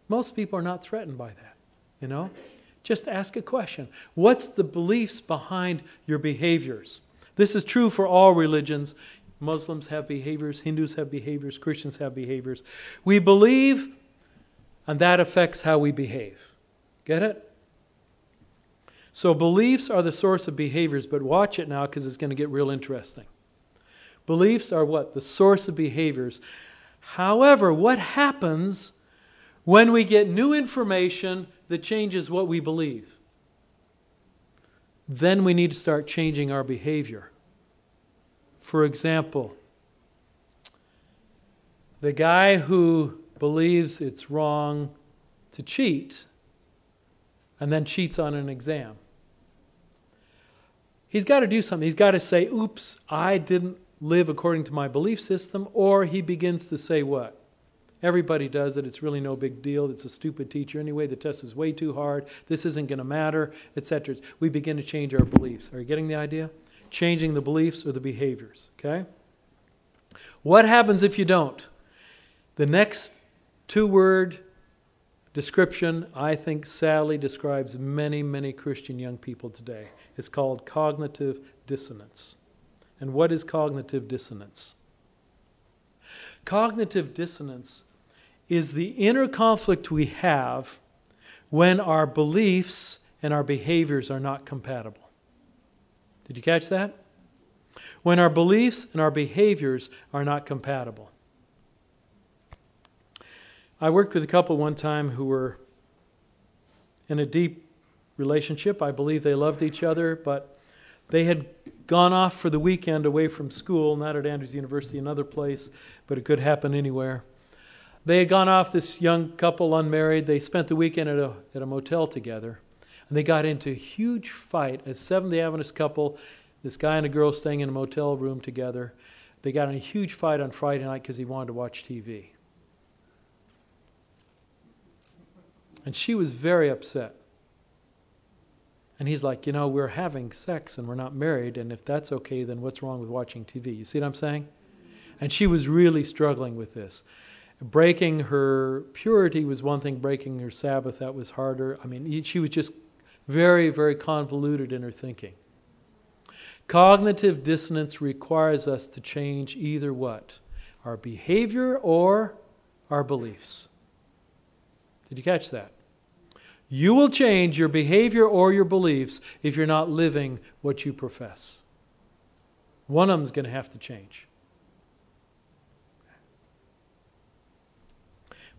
Speaker 2: Most people are not threatened by that, you know? Just ask a question. What's the beliefs behind your behaviors? This is true for all religions. Muslims have behaviors, Hindus have behaviors, Christians have behaviors. We believe, and that affects how we behave. Get it? So beliefs are the source of behaviors, but watch it now because it's going to get real interesting. Beliefs are what? The source of behaviors. However, what happens when we get new information that changes what we believe? Then we need to start changing our behavior. For example, the guy who believes it's wrong to cheat and then cheats on an exam he's got to do something. He's got to say, oops, I didn't live according to my belief system, or he begins to say what? Everybody does it. It's really no big deal. It's a stupid teacher anyway. The test is way too hard. This isn't going to matter, etc. We begin to change our beliefs. Are you getting the idea? Changing the beliefs or the behaviors, okay? What happens if you don't? The next two word description, I think, sadly describes many, many Christian young people today is called cognitive dissonance. And what is cognitive dissonance? Cognitive dissonance is the inner conflict we have when our beliefs and our behaviors are not compatible. Did you catch that? When our beliefs and our behaviors are not compatible. I worked with a couple one time who were in a deep relationship. I believe they loved each other, but they had gone off for the weekend away from school, not at Andrews University, another place, but it could happen anywhere. They had gone off, this young couple, unmarried. They spent the weekend at a, at a motel together. And they got into a huge fight. A Seventh Adventist couple, this guy and a girl staying in a motel room together. They got in a huge fight on Friday night because he wanted to watch TV. And she was very upset. And he's like, you know, we're having sex and we're not married, and if that's okay, then what's wrong with watching TV? You see what I'm saying? And she was really struggling with this. Breaking her purity was one thing, breaking her Sabbath, that was harder. I mean, she was just very, very convoluted in her thinking. Cognitive dissonance requires us to change either what? Our behavior or our beliefs. Did you catch that? You will change your behavior or your beliefs if you're not living what you profess. One of them is going to have to change.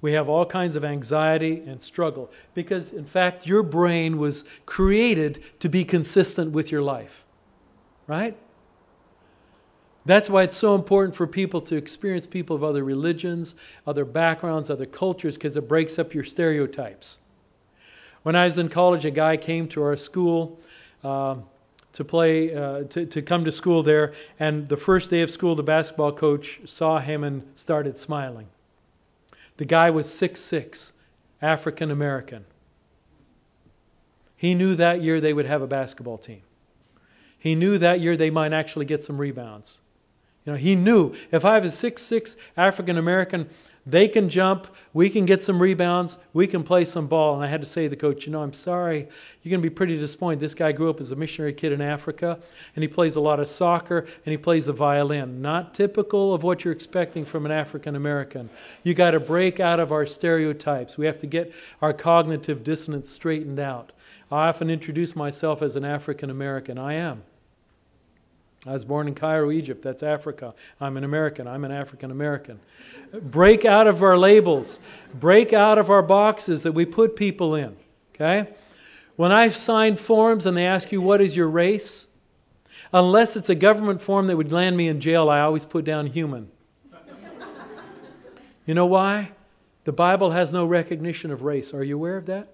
Speaker 2: We have all kinds of anxiety and struggle because, in fact, your brain was created to be consistent with your life. Right? That's why it's so important for people to experience people of other religions, other backgrounds, other cultures, because it breaks up your stereotypes. When I was in college, a guy came to our school uh, to play, uh, to, to come to school there, and the first day of school, the basketball coach saw him and started smiling. The guy was six six, African American. He knew that year they would have a basketball team. He knew that year they might actually get some rebounds. You know, he knew if I have a six six African American they can jump. We can get some rebounds. We can play some ball. And I had to say to the coach, you know, I'm sorry. You're going to be pretty disappointed. This guy grew up as a missionary kid in Africa, and he plays a lot of soccer, and he plays the violin. Not typical of what you're expecting from an African American. You got to break out of our stereotypes. We have to get our cognitive dissonance straightened out. I often introduce myself as an African American. I am. I was born in Cairo, Egypt. That's Africa. I'm an American. I'm an African American. Break out of our labels. Break out of our boxes that we put people in. Okay? When I've signed forms and they ask you, what is your race? Unless it's a government form that would land me in jail, I always put down human. You know why? The Bible has no recognition of race. Are you aware of that?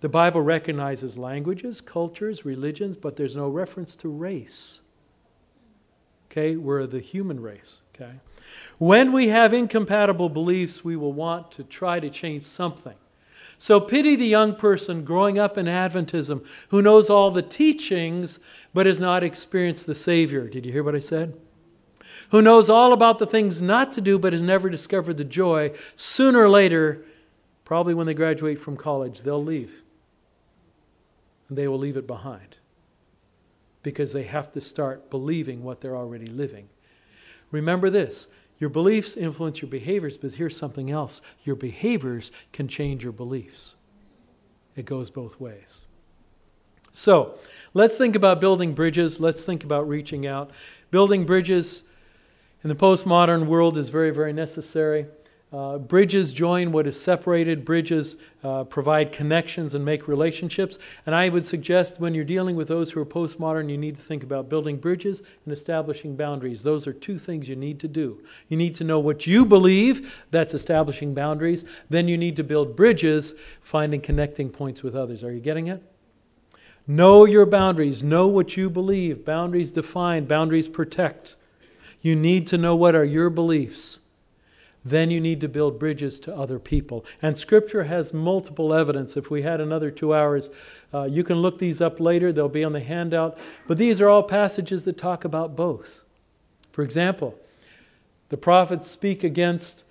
Speaker 2: The Bible recognizes languages, cultures, religions, but there's no reference to race. Okay, we're the human race. Okay. When we have incompatible beliefs, we will want to try to change something. So pity the young person growing up in Adventism who knows all the teachings but has not experienced the Savior. Did you hear what I said? Who knows all about the things not to do but has never discovered the joy. Sooner or later, probably when they graduate from college, they'll leave. And they will leave it behind because they have to start believing what they're already living. Remember this your beliefs influence your behaviors, but here's something else your behaviors can change your beliefs. It goes both ways. So, let's think about building bridges. Let's think about reaching out. Building bridges in the postmodern world is very, very necessary. Uh, bridges join what is separated. Bridges uh, provide connections and make relationships. And I would suggest when you're dealing with those who are postmodern, you need to think about building bridges and establishing boundaries. Those are two things you need to do. You need to know what you believe, that's establishing boundaries. Then you need to build bridges, finding connecting points with others. Are you getting it? Know your boundaries. Know what you believe. Boundaries define, boundaries protect. You need to know what are your beliefs then you need to build bridges to other people. And Scripture has multiple evidence. If we had another two hours, uh, you can look these up later, they'll be on the handout. But these are all passages that talk about both. For example, the prophets speak against,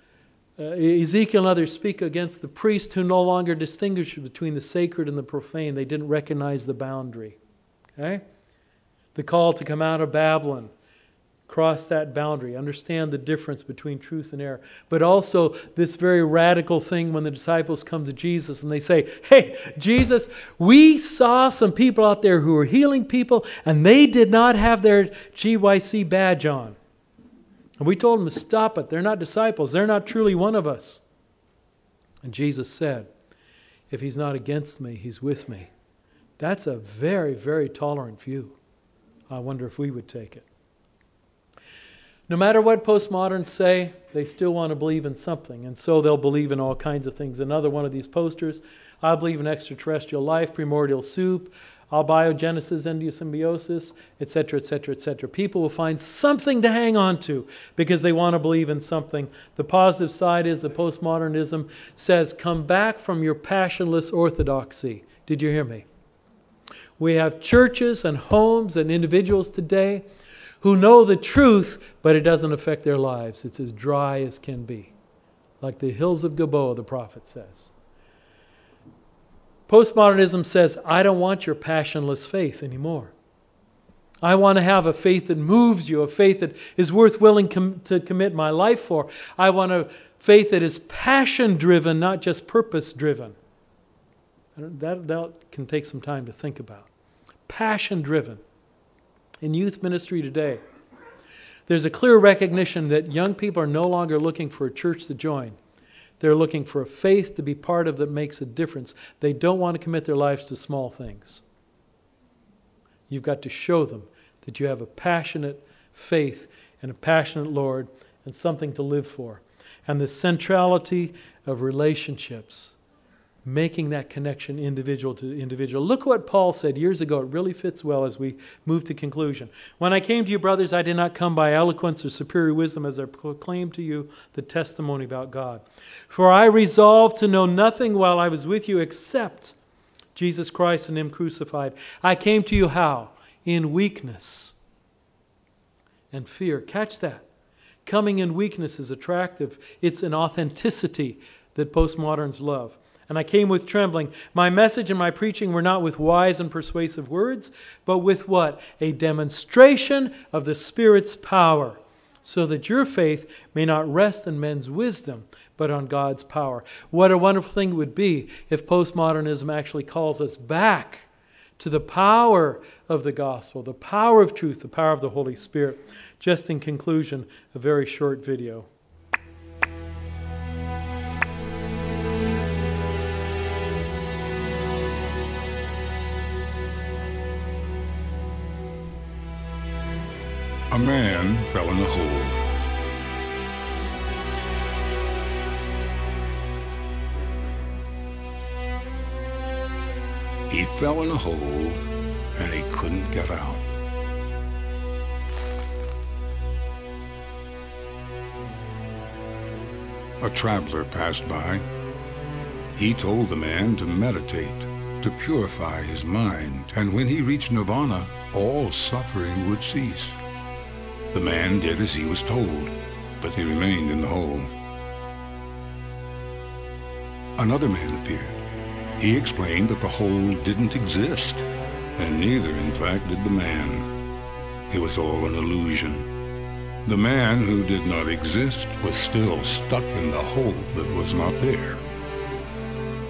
Speaker 2: uh, Ezekiel and others speak against the priest who no longer distinguish between the sacred and the profane. They didn't recognize the boundary. Okay? The call to come out of Babylon cross that boundary, understand the difference between truth and error. But also, this very radical thing when the disciples come to Jesus and they say, Hey, Jesus, we saw some people out there who were healing people and they did not have their GYC badge on. And we told them to stop it. They're not disciples, they're not truly one of us. And Jesus said, If he's not against me, he's with me. That's a very, very tolerant view. I wonder if we would take it. No matter what postmoderns say, they still want to believe in something, and so they'll believe in all kinds of things. Another one of these posters I believe in extraterrestrial life, primordial soup, abiogenesis, endosymbiosis, etc., etc., etc. People will find something to hang on to because they want to believe in something. The positive side is that postmodernism says, come back from your passionless orthodoxy. Did you hear me? We have churches and homes and individuals today who know the truth, but it doesn't affect their lives. It's as dry as can be, like the hills of Gilboa, the prophet says. Postmodernism says, I don't want your passionless faith anymore. I want to have a faith that moves you, a faith that is worth willing com- to commit my life for. I want a faith that is passion driven, not just purpose driven. That, that can take some time to think about. Passion driven in youth ministry today, there's a clear recognition that young people are no longer looking for a church to join. They're looking for a faith to be part of that makes a difference. They don't want to commit their lives to small things. You've got to show them that you have a passionate faith and a passionate Lord and something to live for. And the centrality of relationships making that connection individual to individual. Look what Paul said years ago. It really fits well as we move to conclusion. When I came to you, brothers, I did not come by eloquence or superior wisdom as I proclaimed to you the testimony about God. For I resolved to know nothing while I was with you except Jesus Christ and Him crucified. I came to you how? In weakness and fear. Catch that. Coming in weakness is attractive, it's an authenticity that postmoderns love. And I came with trembling. My message and my preaching were not with wise and persuasive words, but with what? A demonstration of the Spirit's power, so that your faith may not rest in men's wisdom, but on God's power. What a wonderful thing it would be if postmodernism actually calls us back to the power of the gospel, the power of truth, the power of the Holy Spirit. Just in conclusion, a very short video.
Speaker 4: A man fell in a hole. He fell in a hole and he couldn't get out. A traveler passed by. He told the man to meditate, to purify his mind, and when he reached nirvana, all suffering would cease. The man did as he was told, but he remained in the hole. Another man appeared. He explained that the hole didn't exist, and neither, in fact, did the man. It was all an illusion. The man who did not exist was still stuck in the hole that was not there.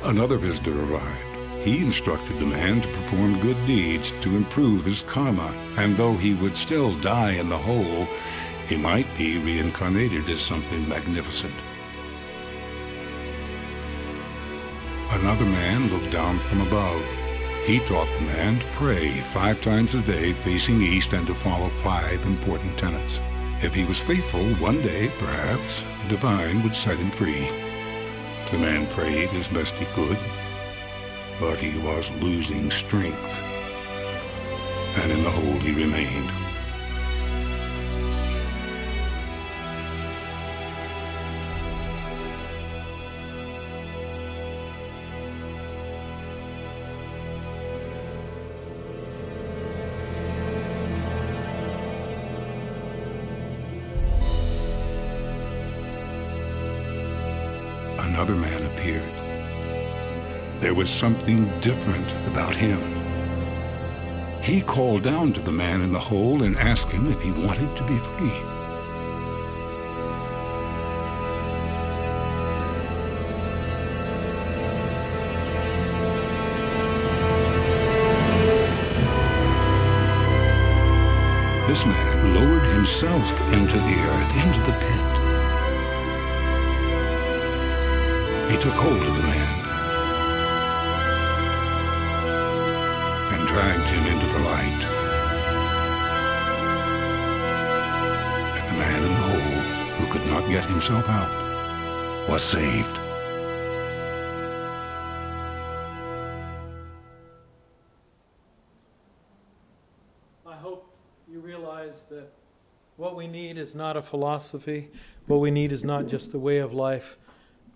Speaker 4: Another visitor arrived. He instructed the man to perform good deeds to improve his karma, and though he would still die in the hole, he might be reincarnated as something magnificent. Another man looked down from above. He taught the man to pray five times a day facing east and to follow five important tenets. If he was faithful, one day, perhaps, the divine would set him free. The man prayed as best he could, but he was losing strength, and in the hole he remained. There was something different about him. he called down to the man in the hole and asked him if he wanted to be free. This man lowered himself into the earth, into the pit. He took hold of the man dragged him into the light. And the man in the hole, who could not get himself out, was saved.
Speaker 2: I hope you realize that what we need is not a philosophy. What we need is not just a way of life.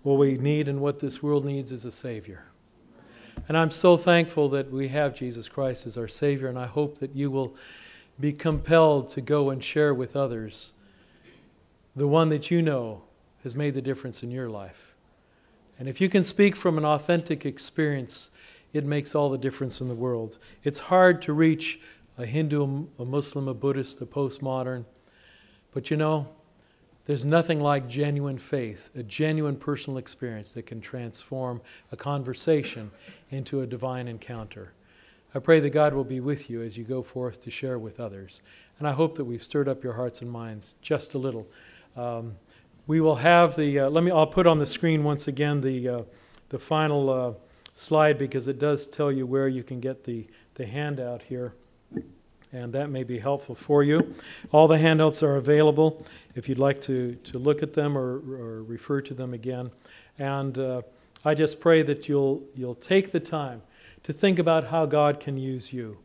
Speaker 2: What we need and what this world needs is a Savior. And I'm so thankful that we have Jesus Christ as our Savior, and I hope that you will be compelled to go and share with others the one that you know has made the difference in your life. And if you can speak from an authentic experience, it makes all the difference in the world. It's hard to reach a Hindu, a Muslim, a Buddhist, a postmodern, but you know, there's nothing like genuine faith, a genuine personal experience that can transform a conversation into a divine encounter. I pray that God will be with you as you go forth to share with others. And I hope that we've stirred up your hearts and minds just a little. Um, we will have the, uh, let me, I'll put on the screen once again the, uh, the final uh, slide because it does tell you where you can get the, the handout here and that may be helpful for you. All the handouts are available if you'd like to, to look at them or, or refer to them again. And uh, I just pray that you'll, you'll take the time to think about how God can use you.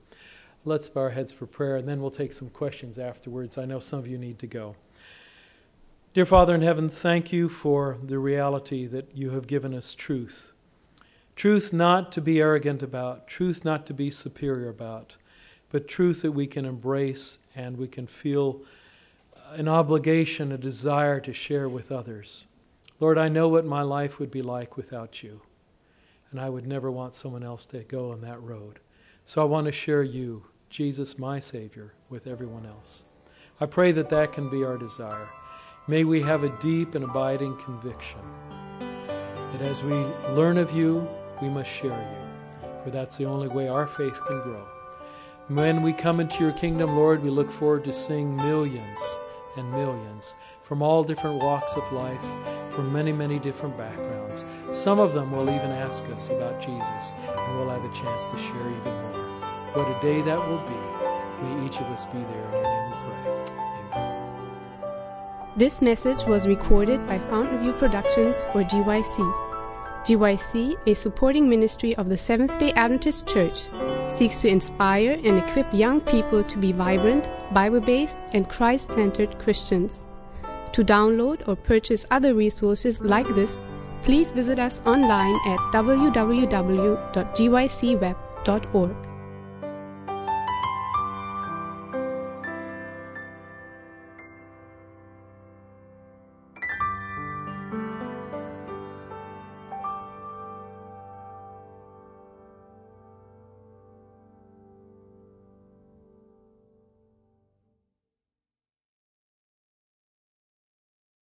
Speaker 2: Let's bow our heads for prayer, and then we'll take some questions afterwards. I know some of you need to go. Dear Father in heaven, thank you for the reality that you have given us truth. Truth not to be arrogant about, truth not to be superior about but truth that we can embrace and we can feel an obligation, a desire to share with others. Lord, I know what my life would be like without you, and I would never want someone else to go on that road. So I want to share you, Jesus, my Savior, with everyone else. I pray that that can be our desire. May we have a deep and abiding conviction that as we learn of you, we must share you, for that's the only way our faith can grow. When we come into your kingdom, Lord, we look forward to seeing millions and millions from all different walks of life, from many, many different backgrounds. Some of them will even ask us about Jesus, and we'll have a chance to share even more. What a day that will be. May each of us be there. In your name we pray. Amen.
Speaker 1: This message was recorded by Fountain View Productions for GYC. GYC, a supporting ministry of the Seventh day Adventist Church, seeks to inspire and equip young people to be vibrant, Bible based, and Christ centered Christians. To download or purchase other resources like this, please visit us online at www.gycweb.org.